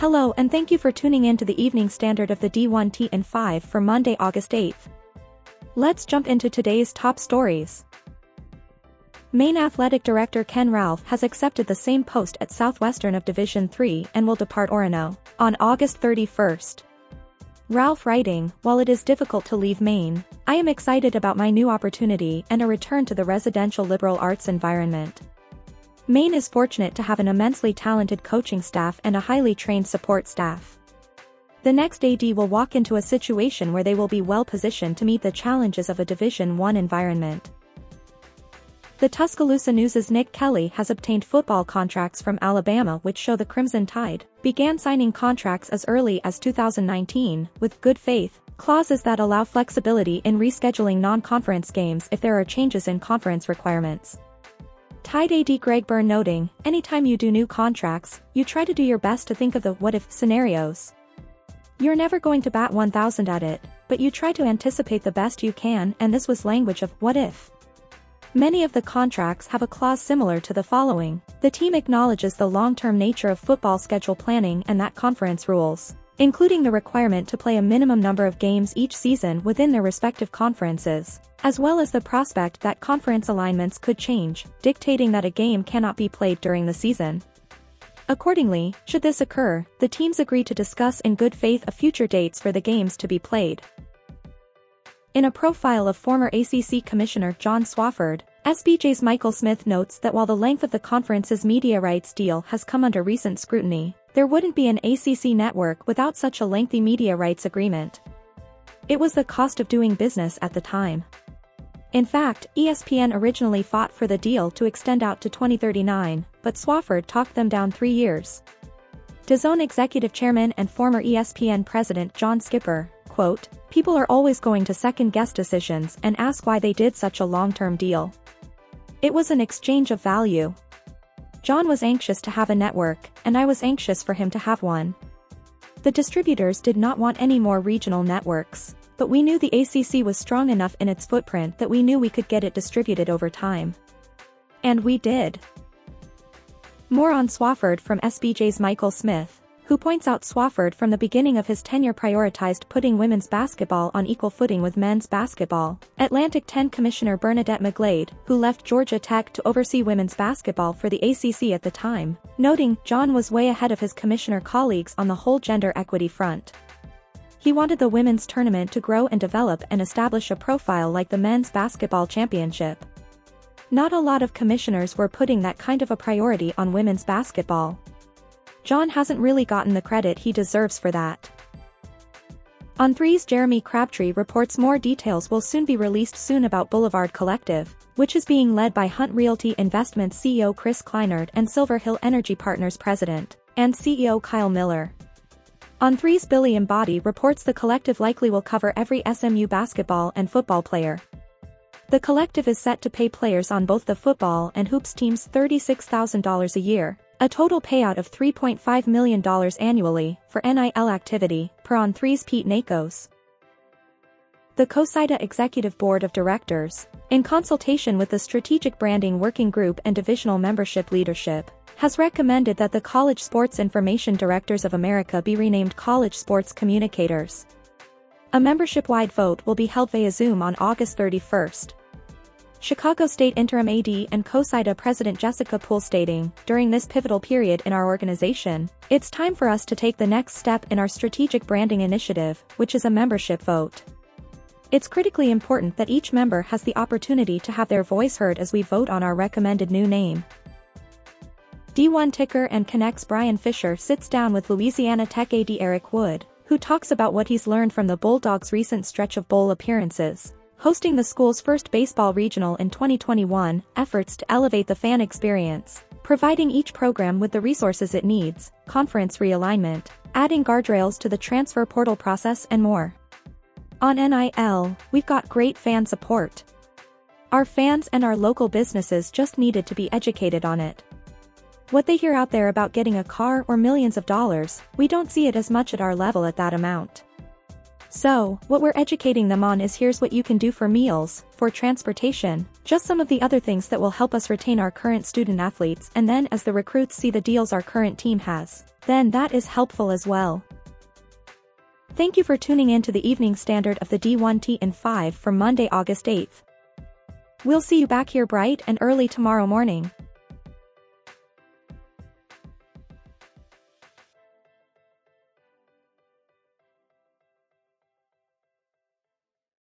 Hello and thank you for tuning in to the evening standard of the D1T and 5 for Monday, August 8th. Let's jump into today's top stories. Maine Athletic Director Ken Ralph has accepted the same post at Southwestern of Division 3 and will depart Orono on August 31st. Ralph writing, While it is difficult to leave Maine, I am excited about my new opportunity and a return to the residential liberal arts environment. Maine is fortunate to have an immensely talented coaching staff and a highly trained support staff. The next AD will walk into a situation where they will be well positioned to meet the challenges of a Division 1 environment. The Tuscaloosa News's Nick Kelly has obtained football contracts from Alabama which show the Crimson Tide began signing contracts as early as 2019 with good faith clauses that allow flexibility in rescheduling non-conference games if there are changes in conference requirements. Tide AD Greg Byrne noting, anytime you do new contracts, you try to do your best to think of the what-if scenarios. You're never going to bat 1000 at it, but you try to anticipate the best you can and this was language of what if. Many of the contracts have a clause similar to the following. The team acknowledges the long-term nature of football schedule planning and that conference rules, including the requirement to play a minimum number of games each season within their respective conferences, as well as the prospect that conference alignments could change, dictating that a game cannot be played during the season. Accordingly, should this occur, the teams agree to discuss in good faith a future dates for the games to be played. In a profile of former ACC Commissioner John Swofford, SBJ's Michael Smith notes that while the length of the conference's media rights deal has come under recent scrutiny, there wouldn't be an ACC network without such a lengthy media rights agreement. It was the cost of doing business at the time. In fact, ESPN originally fought for the deal to extend out to 2039, but Swofford talked them down three years. DAZN executive chairman and former ESPN president John Skipper, quote, People are always going to second-guess decisions and ask why they did such a long-term deal. It was an exchange of value. John was anxious to have a network, and I was anxious for him to have one. The distributors did not want any more regional networks, but we knew the ACC was strong enough in its footprint that we knew we could get it distributed over time. And we did. More on Swofford from SBJ's Michael Smith, who points out Swofford from the beginning of his tenure prioritized putting women's basketball on equal footing with men's basketball. Atlantic 10 Commissioner Bernadette McGlade, who left Georgia Tech to oversee women's basketball for the ACC at the time, noting John was way ahead of his commissioner colleagues on the whole gender equity front. He wanted the women's tournament to grow and develop and establish a profile like the men's basketball championship. Not a lot of commissioners were putting that kind of a priority on women's basketball. John hasn't really gotten the credit he deserves for that. On 3's Jeremy Crabtree reports more details will soon be released soon about Boulevard Collective, which is being led by Hunt Realty Investments CEO Chris Kleinert and Silver Hill Energy Partners President and CEO Kyle Miller. On 3's Billy Embody reports the collective likely will cover every SMU basketball and football player. The collective is set to pay players on both the football and hoops teams $36,000 a year, a total payout of $3.5 million annually for NIL activity, per on 3's Pete Nakos. The COSIDA Executive Board of Directors, in consultation with the Strategic Branding Working Group and Divisional Membership Leadership, has recommended that the College Sports Information Directors of America be renamed College Sports Communicators. A membership-wide vote will be held via Zoom on August 31st. Chicago State Interim AD and COSIDA President Jessica Poole stating, during this pivotal period in our organization, it's time for us to take the next step in our strategic branding initiative, which is a membership vote. It's critically important that each member has the opportunity to have their voice heard as we vote on our recommended new name. D1 Ticker and Connects Brian Fisher sits down with Louisiana Tech AD Eric Wood, who talks about what he's learned from the Bulldogs' recent stretch of bowl appearances, hosting the school's first baseball regional in 2021, efforts to elevate the fan experience, providing each program with the resources it needs, conference realignment, adding guardrails to the transfer portal process and more. On NIL, we've got great fan support. Our fans and our local businesses just needed to be educated on it. What they hear out there about getting a car or millions of dollars, we don't see it as much at our level at that amount. So, what we're educating them on is here's what you can do for meals, for transportation, just some of the other things that will help us retain our current student athletes and then as the recruits see the deals our current team has, then that is helpful as well. Thank you for tuning in to the evening standard of the D1T and 5 for Monday, August 8th. We'll see you back here bright and early tomorrow morning.